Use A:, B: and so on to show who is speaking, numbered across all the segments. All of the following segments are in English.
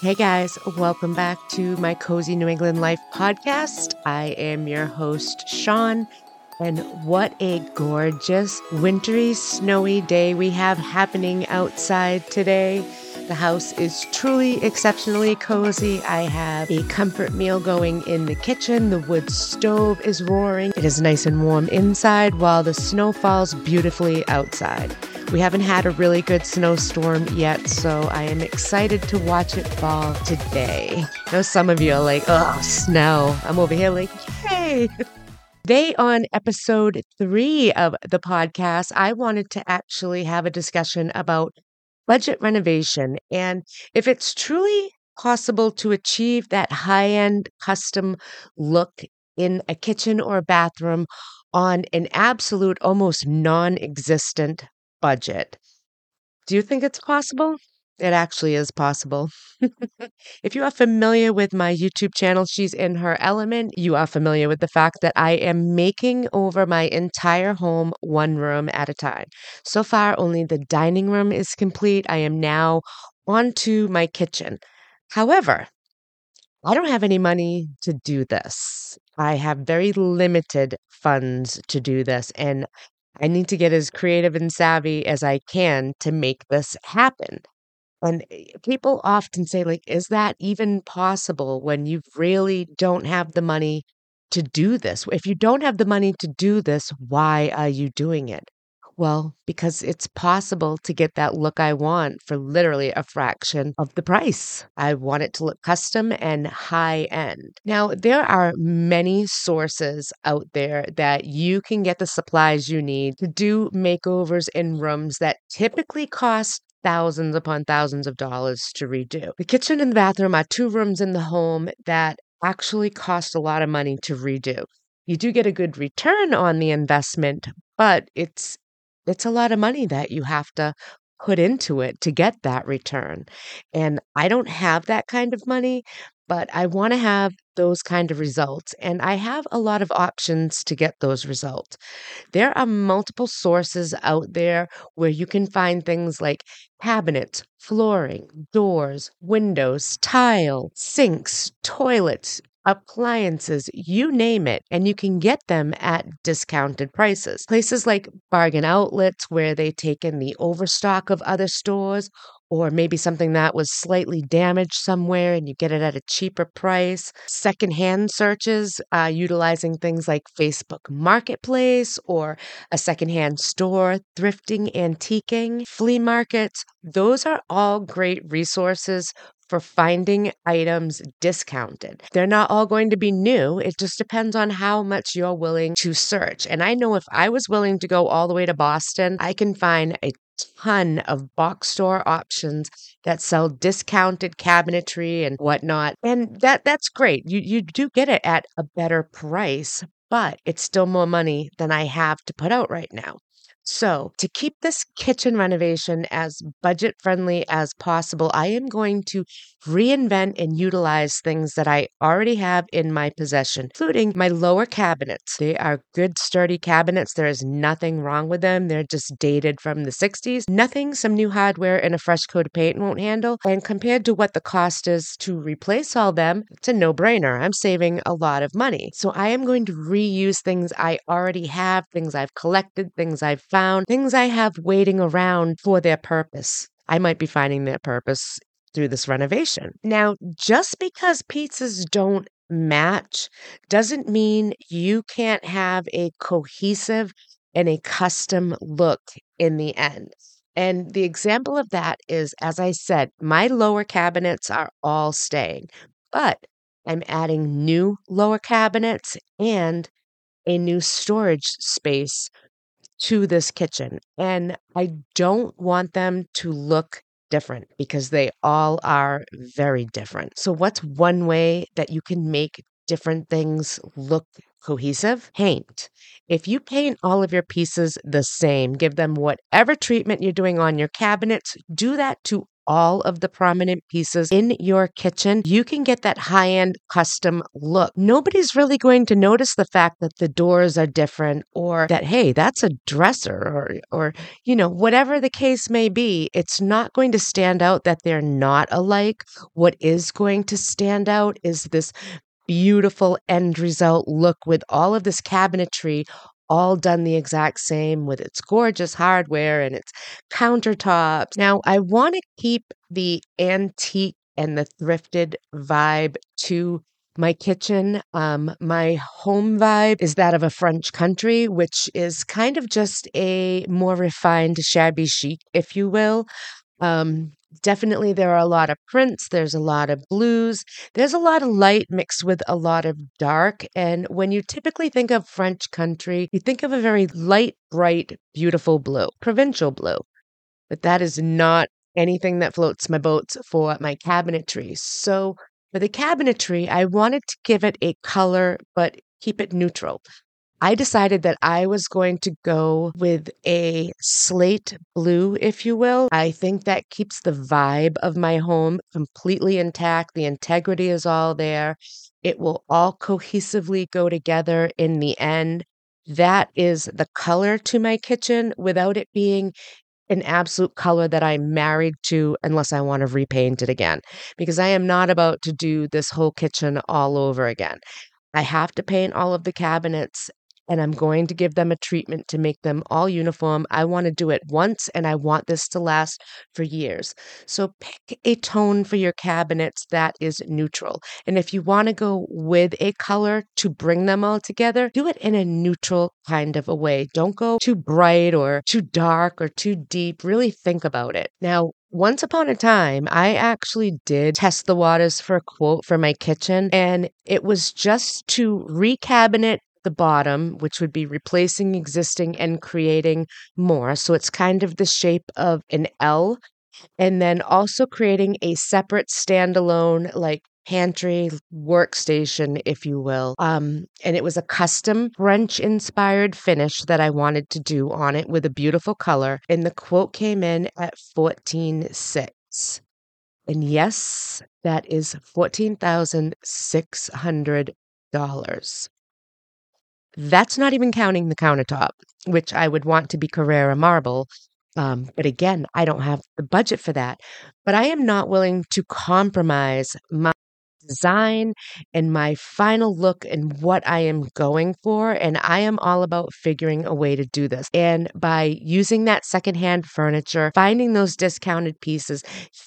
A: Hey guys, welcome back to my Cozy New England Life podcast. I am your host, Sean, and what a gorgeous, wintry, snowy day we have happening outside today. The house is truly exceptionally cozy. I have a comfort meal going in the kitchen. The wood stove is roaring. It is nice and warm inside while the snow falls beautifully outside. We haven't had a really good snowstorm yet, so I am excited to watch it fall today. I know some of you are like, oh, snow. I'm over here like, yay. Today, on episode three of the podcast, I wanted to actually have a discussion about budget renovation and if it's truly possible to achieve that high end custom look in a kitchen or a bathroom on an absolute, almost non existent budget. Do you think it's possible? It actually is possible. if you are familiar with my YouTube channel, She's in Her Element, you are familiar with the fact that I am making over my entire home one room at a time. So far, only the dining room is complete. I am now onto my kitchen. However, I don't have any money to do this. I have very limited funds to do this. And I need to get as creative and savvy as I can to make this happen. And eh, people often say, like, is that even possible when you really don't have the money to do this? If you don't have the money to do this, why are you doing it? Well, because it's possible to get that look I want for literally a fraction of the price. I want it to look custom and high end. Now, there are many sources out there that you can get the supplies you need to do makeovers in rooms that typically cost thousands upon thousands of dollars to redo. The kitchen and the bathroom are two rooms in the home that actually cost a lot of money to redo. You do get a good return on the investment, but it's it's a lot of money that you have to put into it to get that return. And I don't have that kind of money, but I want to have those kind of results. And I have a lot of options to get those results. There are multiple sources out there where you can find things like cabinets, flooring, doors, windows, tile, sinks, toilets, appliances, you name it, and you can get them at discounted prices. Places like bargain outlets, where they take in the overstock of other stores, or maybe something that was slightly damaged somewhere and you get it at a cheaper price. Secondhand searches, uh, utilizing things like Facebook Marketplace or a secondhand store, thrifting, antiquing, flea markets. Those are all great resources for finding items discounted. They're not all going to be new. It just depends on how much you're willing to search. And I know if I was willing to go all the way to Boston, I can find a ton of box store options that sell discounted cabinetry and whatnot. And that that's great. You you do get it at a better price, but it's still more money than I have to put out right now. So, to keep this kitchen renovation as budget friendly as possible, I am going to reinvent and utilize things that I already have in my possession, including my lower cabinets. They are good, sturdy cabinets. There is nothing wrong with them. They're just dated from the 60s. Nothing some new hardware and a fresh coat of paint won't handle. And compared to what the cost is to replace all them, it's a no brainer. I'm saving a lot of money. So, I am going to reuse things I already have, things I've collected, things I've found things I have waiting around for their purpose. I might be finding their purpose through this renovation. Now, just because pizzas don't match doesn't mean you can't have a cohesive and a custom look in the end. And the example of that is, as I said, my lower cabinets are all staying, but I'm adding new lower cabinets and a new storage space to this kitchen. And I don't want them to look different because they all are very different. So, what's one way that you can make different things look cohesive? Paint. If you paint all of your pieces the same, give them whatever treatment you're doing on your cabinets, do that to all of the prominent pieces in your kitchen, you can get that high end custom look. Nobody's really going to notice the fact that the doors are different or that, hey, that's a dresser or, or, you know, whatever the case may be. It's not going to stand out that they're not alike. What is going to stand out is this beautiful end result look with all of this cabinetry all done the exact same with its gorgeous hardware and its countertops. Now, I want to keep the antique and the thrifted vibe to my kitchen. Um, my home vibe is that of a French country, which is kind of just a more refined shabby chic, if you will. Um, definitely there are a lot of prints, there's a lot of blues, there's a lot of light mixed with a lot of dark. And when you typically think of French country, you think of a very light, bright, beautiful blue, provincial blue. But that is not anything that floats my boats for my cabinetry. So for the cabinetry, I wanted to give it a color, but keep it neutral. I decided that I was going to go with a slate blue, if you will. I think that keeps the vibe of my home completely intact. The integrity is all there. It will all cohesively go together in the end. That is the color to my kitchen without it being an absolute color that I'm married to unless I want to repaint it again, because I am not about to do this whole kitchen all over again. I have to paint all of the cabinets and I'm going to give them a treatment to make them all uniform. I want to do it once and I want this to last for years. So pick a tone for your cabinets that is neutral. And if you want to go with a color to bring them all together, do it in a neutral kind of a way. Don't go too bright or too dark or too deep. Really think about it. Now, once upon a time, I actually did test the waters for a quote for my kitchen, and it was just to recabinet the bottom, which would be replacing existing and creating more. So it's kind of the shape of an L. And then also creating a separate standalone, like pantry workstation, if you will. Um, and it was a custom French inspired finish that I wanted to do on it with a beautiful color. And the quote came in at 14.6. And yes, that is $14,600. That's not even counting the countertop, which I would want to be Carrara marble. Um, but again, I don't have the budget for that. But I am not willing to compromise my design and my final look and what I am going for. And I am all about figuring a way to do this. And by using that secondhand furniture, finding those discounted pieces,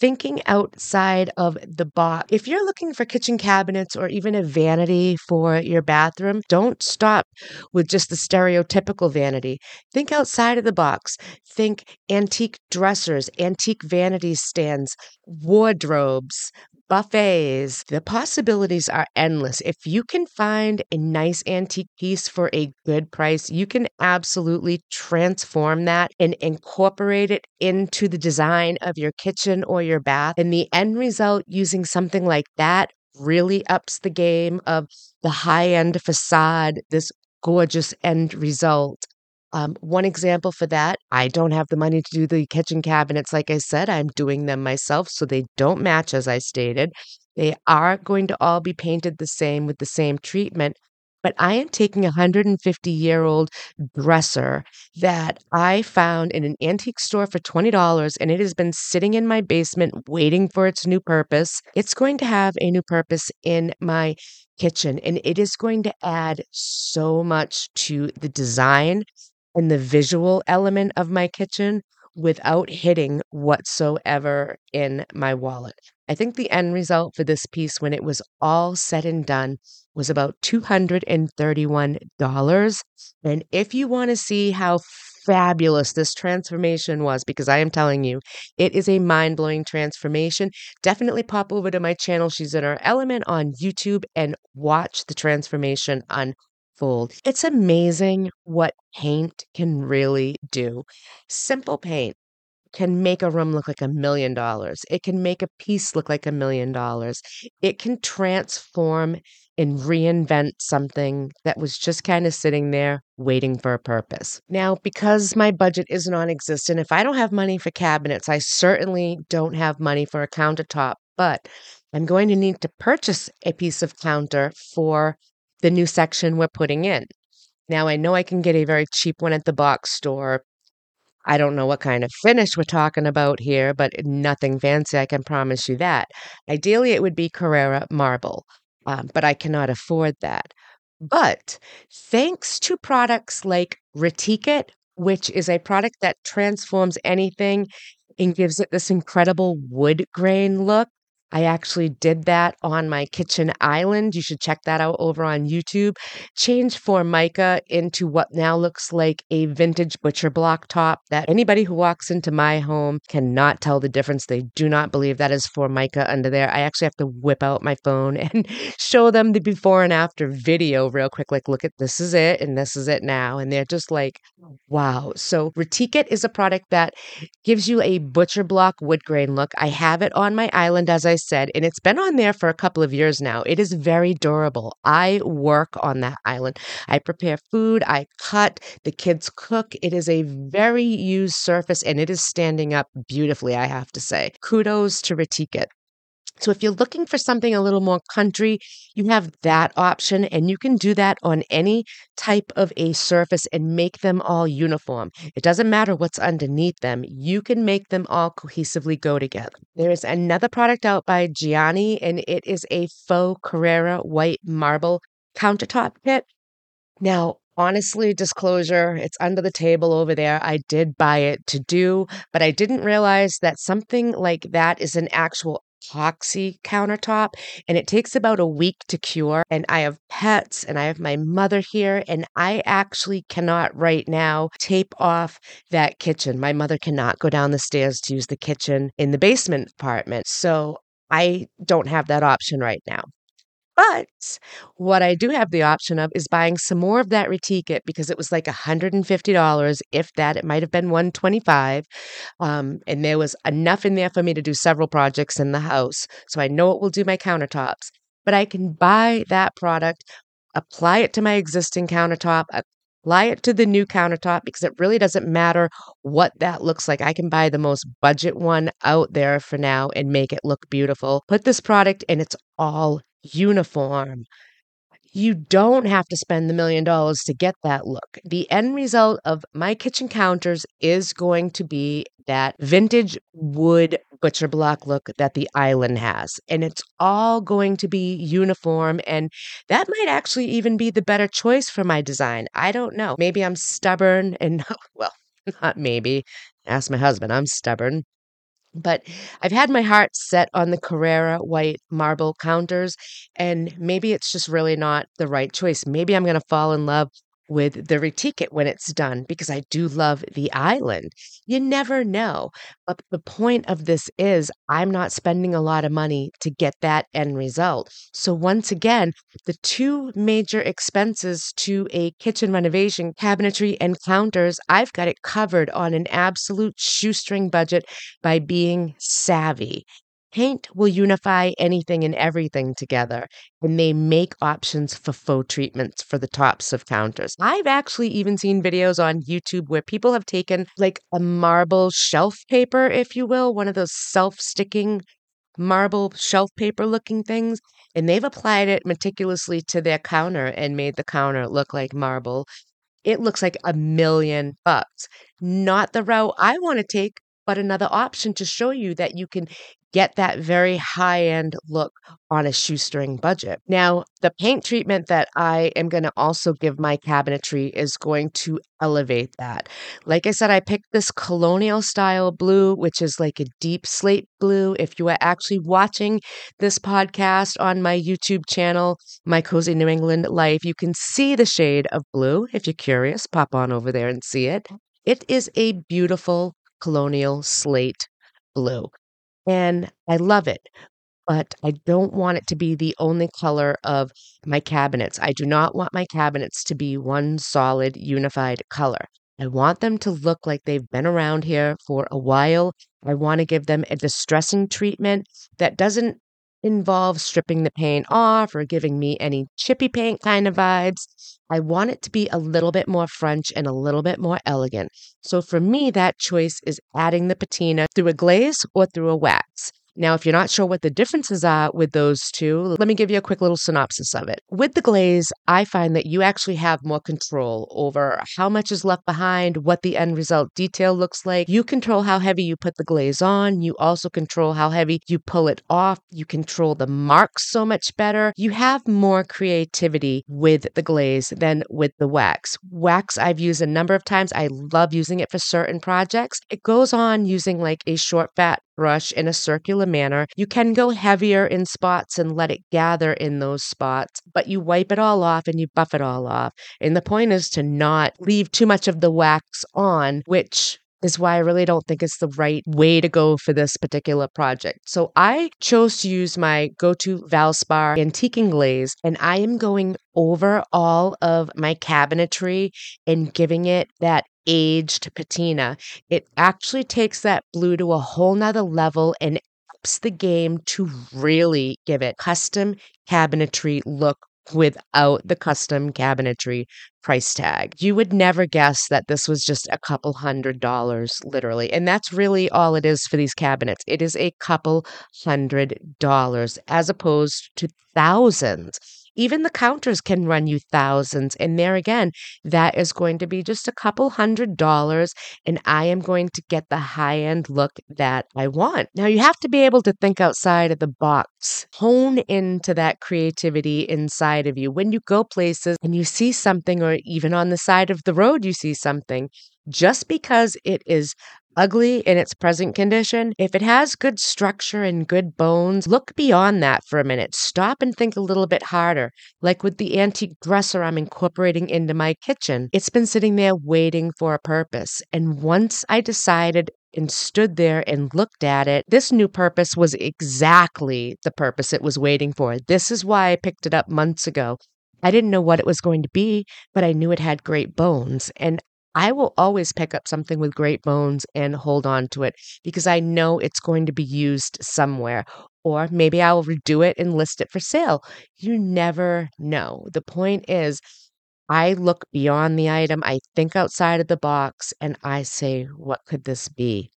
A: thinking outside of the box. If you're looking for kitchen cabinets or even a vanity for your bathroom, don't stop with just the stereotypical vanity. Think outside of the box. Think antique dressers, antique vanity stands, wardrobes, buffets. The possibilities are endless. If you can find a nice antique piece for a good price, you can absolutely transform that and incorporate it into the design of your kitchen or your bath. And the end result using something like that really ups the game of the high end facade, this gorgeous end result. Um, one example for that, I don't have the money to do the kitchen cabinets. Like I said, I'm doing them myself, so they don't match as I stated. They are going to all be painted the same with the same treatment. But I am taking a 150 year old dresser that I found in an antique store for $20 and it has been sitting in my basement waiting for its new purpose. It's going to have a new purpose in my kitchen and it is going to add so much to the design and the visual element of my kitchen without hitting whatsoever in my wallet. I think the end result for this piece, when it was all said and done, was about $231. And if you want to see how fabulous this transformation was, because I am telling you, it is a mind blowing transformation, definitely pop over to my channel. She's in her element on YouTube and watch the transformation on fold. It's amazing what paint can really do. Simple paint can make a room look like a million dollars. It can make a piece look like a million dollars. It can transform and reinvent something that was just kind of sitting there waiting for a purpose. Now, because my budget is non existent, if I don't have money for cabinets, I certainly don't have money for a countertop, but I'm going to need to purchase a piece of counter for the new section we're putting in. Now, I know I can get a very cheap one at the box store. I don't know what kind of finish we're talking about here, but nothing fancy, I can promise you that. Ideally, it would be Carrara marble um, but I cannot afford that. But thanks to products like Retique which is a product that transforms anything and gives it this incredible wood grain look, I actually did that on my kitchen island. You should check that out over on YouTube. Change Formica into what now looks like a vintage butcher block top that anybody who walks into my home cannot tell the difference. They do not believe that is Formica under there. I actually have to whip out my phone and show them the before and after video real quick. Like, look at this is it and this is it now. And they're just like, wow. So Retique is a product that gives you a butcher block wood grain look. I have it on my island as I said, and it's been on there for a couple of years now. It is very durable. I work on that island. I prepare food, I cut, the kids cook. It is a very used surface and it is standing up beautifully, I have to say. Kudos to Retique. So if you're looking for something a little more country, you have that option and you can do that on any type of a surface and make them all uniform. It doesn't matter what's underneath them. You can make them all cohesively go together. There is another product out by Giani and it is a faux Carrara white marble countertop kit. Now, honestly, disclosure, it's under the table over there. I did buy it to do, but I didn't realize that something like that is an actual epoxy countertop and it takes about a week to cure. And I have pets and I have my mother here, and I actually cannot right now tape off that kitchen. My mother cannot go down the stairs to use the kitchen in the basement apartment. So I don't have that option right now. But what I do have the option of is buying some more of that Retique because it was like $150, if that. It might have been 125 um, And there was enough in there for me to do several projects in the house. So I know it will do my countertops. But I can buy that product, apply it to my existing countertop, apply it to the new countertop because it really doesn't matter what that looks like. I can buy the most budget one out there for now and make it look beautiful. Put this product and it's all uniform. You don't have to spend the million dollars to get that look. The end result of my kitchen counters is going to be that vintage wood butcher block look that the island has. And it's all going to be uniform. And that might actually even be the better choice for my design. I don't know. Maybe I'm stubborn and, well, not maybe. Ask my husband. I'm stubborn. But I've had my heart set on the Carrara white marble counters, and maybe it's just really not the right choice. Maybe I'm going to fall in love with the Retique when it's done because I do love the island. You never know. But the point of this is I'm not spending a lot of money to get that end result. So, once again, the two major expenses to a kitchen renovation, cabinetry and counters, I've got it covered on an absolute shoestring budget by being savvy. Paint will unify anything and everything together, and they make options for faux treatments for the tops of counters. I've actually even seen videos on YouTube where people have taken like a marble shelf paper, if you will, one of those self sticking marble shelf paper looking things, and they've applied it meticulously to their counter and made the counter look like marble. It looks like a million bucks. Not the route I want to take, but another option to show you that you can get that very high end look on a shoestring budget. Now, the paint treatment that I am going to also give my cabinetry is going to elevate that. Like I said, I picked this colonial style blue, which is like a deep slate blue. If you are actually watching this podcast on my YouTube channel, My Cozy New England Life, you can see the shade of blue. If you're curious, pop on over there and see it. It is a beautiful colonial slate blue. And I love it, but I don't want it to be the only color of my cabinets. I do not want my cabinets to be one solid unified color. I want them to look like they've been around here for a while. I want to give them a distressing treatment that doesn't involve stripping the paint off or giving me any chippy paint kind of vibes. I want it to be a little bit more French and a little bit more elegant. So for me, that choice is adding the patina through a glaze or through a wax. Now, if you're not sure what the differences are uh, with those two, let me give you a quick little synopsis of it. With the glaze, I find that you actually have more control over how much is left behind, what the end result detail looks like. You control how heavy you put the glaze on. You also control how heavy you pull it off. You control the marks so much better. You have more creativity with the glaze than with the wax. Wax, I've used a number of times. I love using it for certain projects. It goes on using like a short fat brush in a circular manner. You can go heavier in spots and let it gather in those spots, but you wipe it all off and you buff it all off. And the point is to not leave too much of the wax on, which is why I really don't think it's the right way to go for this particular project. So I chose to use my go-to Valspar antiquing glaze and I am going over all of my cabinetry and giving it that aged patina. It actually takes that blue to a whole nother level and ups the game to really give it custom cabinetry look without the custom cabinetry price tag. You would never guess that this was just a couple hundred dollars, literally. And that's really all it is for these cabinets. It is a couple hundred dollars as opposed to thousands. Even the counters can run you thousands. And there again, that is going to be just a couple hundred dollars. And I am going to get the high end look that I want. Now, you have to be able to think outside of the box, hone into that creativity inside of you. When you go places and you see something, or even on the side of the road, you see something, just because it is ugly in its present condition, if it has good structure and good bones, look beyond that for a minute. Stop and think a little bit harder. Like with the antique dresser I'm incorporating into my kitchen, it's been sitting there waiting for a purpose. And once I decided and stood there and looked at it, this new purpose was exactly the purpose it was waiting for. This is why I picked it up months ago. I didn't know what it was going to be, but I knew it had great bones. And I will always pick up something with great bones and hold on to it because I know it's going to be used somewhere. Or maybe I will redo it and list it for sale. You never know. The point is, I look beyond the item, I think outside of the box, and I say, what could this be?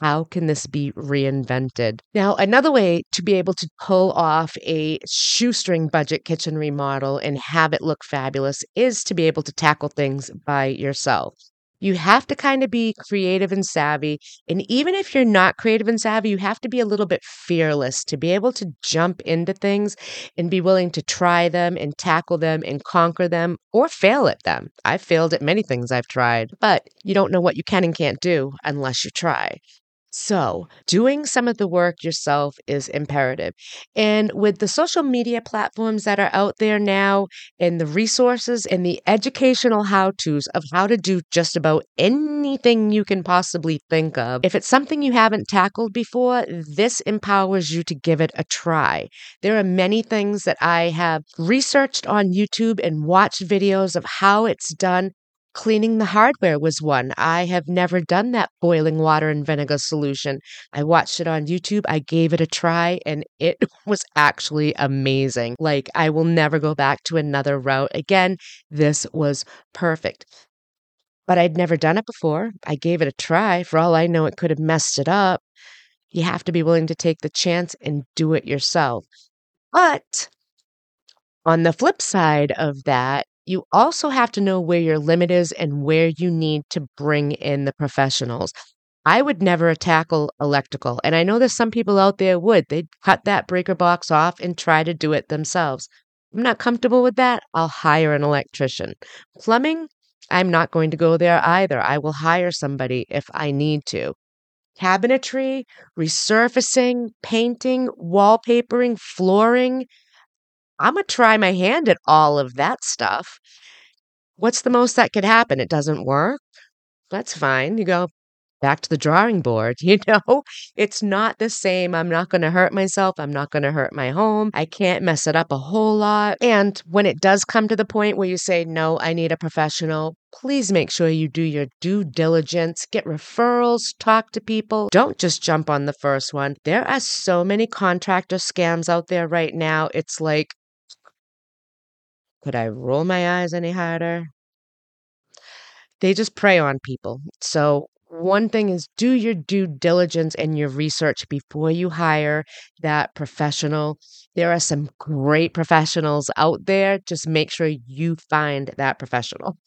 A: How can this be reinvented? Now, another way to be able to pull off a shoestring budget kitchen remodel and have it look fabulous is to be able to tackle things by yourself. You have to kind of be creative and savvy. And even if you're not creative and savvy, you have to be a little bit fearless to be able to jump into things and be willing to try them and tackle them and conquer them or fail at them. I've failed at many things I've tried, but you don't know what you can and can't do unless you try. So, doing some of the work yourself is imperative. And with the social media platforms that are out there now, and the resources and the educational how to's of how to do just about anything you can possibly think of, if it's something you haven't tackled before, this empowers you to give it a try. There are many things that I have researched on YouTube and watched videos of how it's done Cleaning the hardware was one. I have never done that boiling water and vinegar solution. I watched it on YouTube. I gave it a try and it was actually amazing. Like, I will never go back to another route again. This was perfect. But I'd never done it before. I gave it a try. For all I know, it could have messed it up. You have to be willing to take the chance and do it yourself. But on the flip side of that, you also have to know where your limit is and where you need to bring in the professionals. I would never tackle electrical. And I know there's some people out there would. They'd cut that breaker box off and try to do it themselves. I'm not comfortable with that. I'll hire an electrician. Plumbing, I'm not going to go there either. I will hire somebody if I need to. Cabinetry, resurfacing, painting, wallpapering, flooring, I'm going to try my hand at all of that stuff. What's the most that could happen? It doesn't work. That's fine. You go, back to the drawing board. You know, it's not the same. I'm not going to hurt myself. I'm not going to hurt my home. I can't mess it up a whole lot. And when it does come to the point where you say, no, I need a professional, please make sure you do your due diligence, get referrals, talk to people. Don't just jump on the first one. There are so many contractor scams out there right now. It's like, could I roll my eyes any harder? They just prey on people. So one thing is do your due diligence and your research before you hire that professional. There are some great professionals out there. Just make sure you find that professional.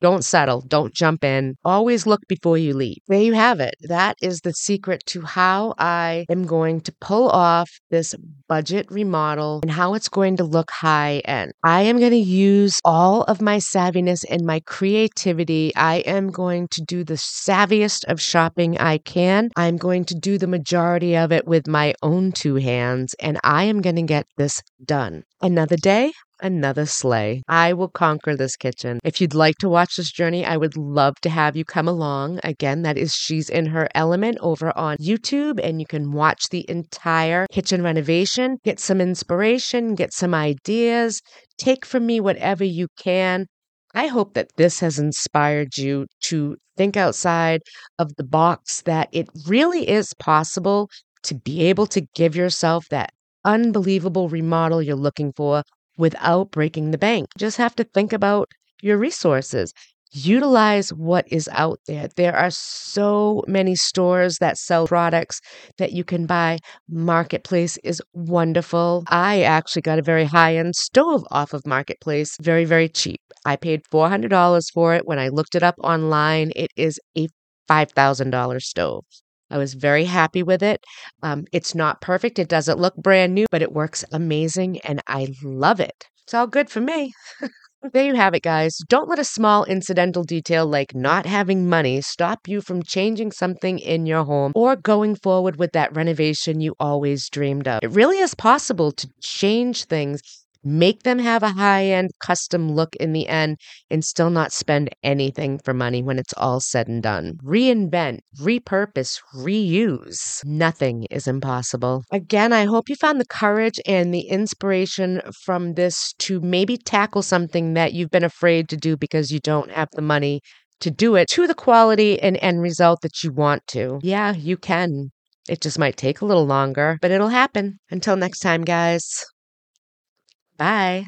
A: Don't settle. Don't jump in. Always look before you leap. There you have it. That is the secret to how I am going to pull off this budget remodel and how it's going to look high end. I am going to use all of my savviness and my creativity. I am going to do the savviest of shopping I can. I'm going to do the majority of it with my own two hands, and I am going to get this done. Another day, another sleigh. I will conquer this kitchen. If you'd like to watch this journey, I would love to have you come along. Again, that is She's in Her Element over on YouTube, and you can watch the entire kitchen renovation, get some inspiration, get some ideas, take from me whatever you can. I hope that this has inspired you to think outside of the box, that it really is possible to be able to give yourself that unbelievable remodel you're looking for without breaking the bank. You just have to think about your resources. Utilize what is out there. There are so many stores that sell products that you can buy. Marketplace is wonderful. I actually got a very high end stove off of Marketplace, very, very cheap. I paid $400 for it. When I looked it up online, it is a $5,000 stove. I was very happy with it. Um, it's not perfect. It doesn't look brand new, but it works amazing and I love it. It's all good for me. there you have it, guys. Don't let a small incidental detail like not having money stop you from changing something in your home or going forward with that renovation you always dreamed of. It really is possible to change things make them have a high end custom look in the end and still not spend anything for money when it's all said and done. Reinvent, repurpose, reuse. Nothing is impossible. Again, I hope you found the courage and the inspiration from this to maybe tackle something that you've been afraid to do because you don't have the money to do it to the quality and end result that you want to. Yeah, you can. It just might take a little longer, but it'll happen. Until next time, guys. Bye.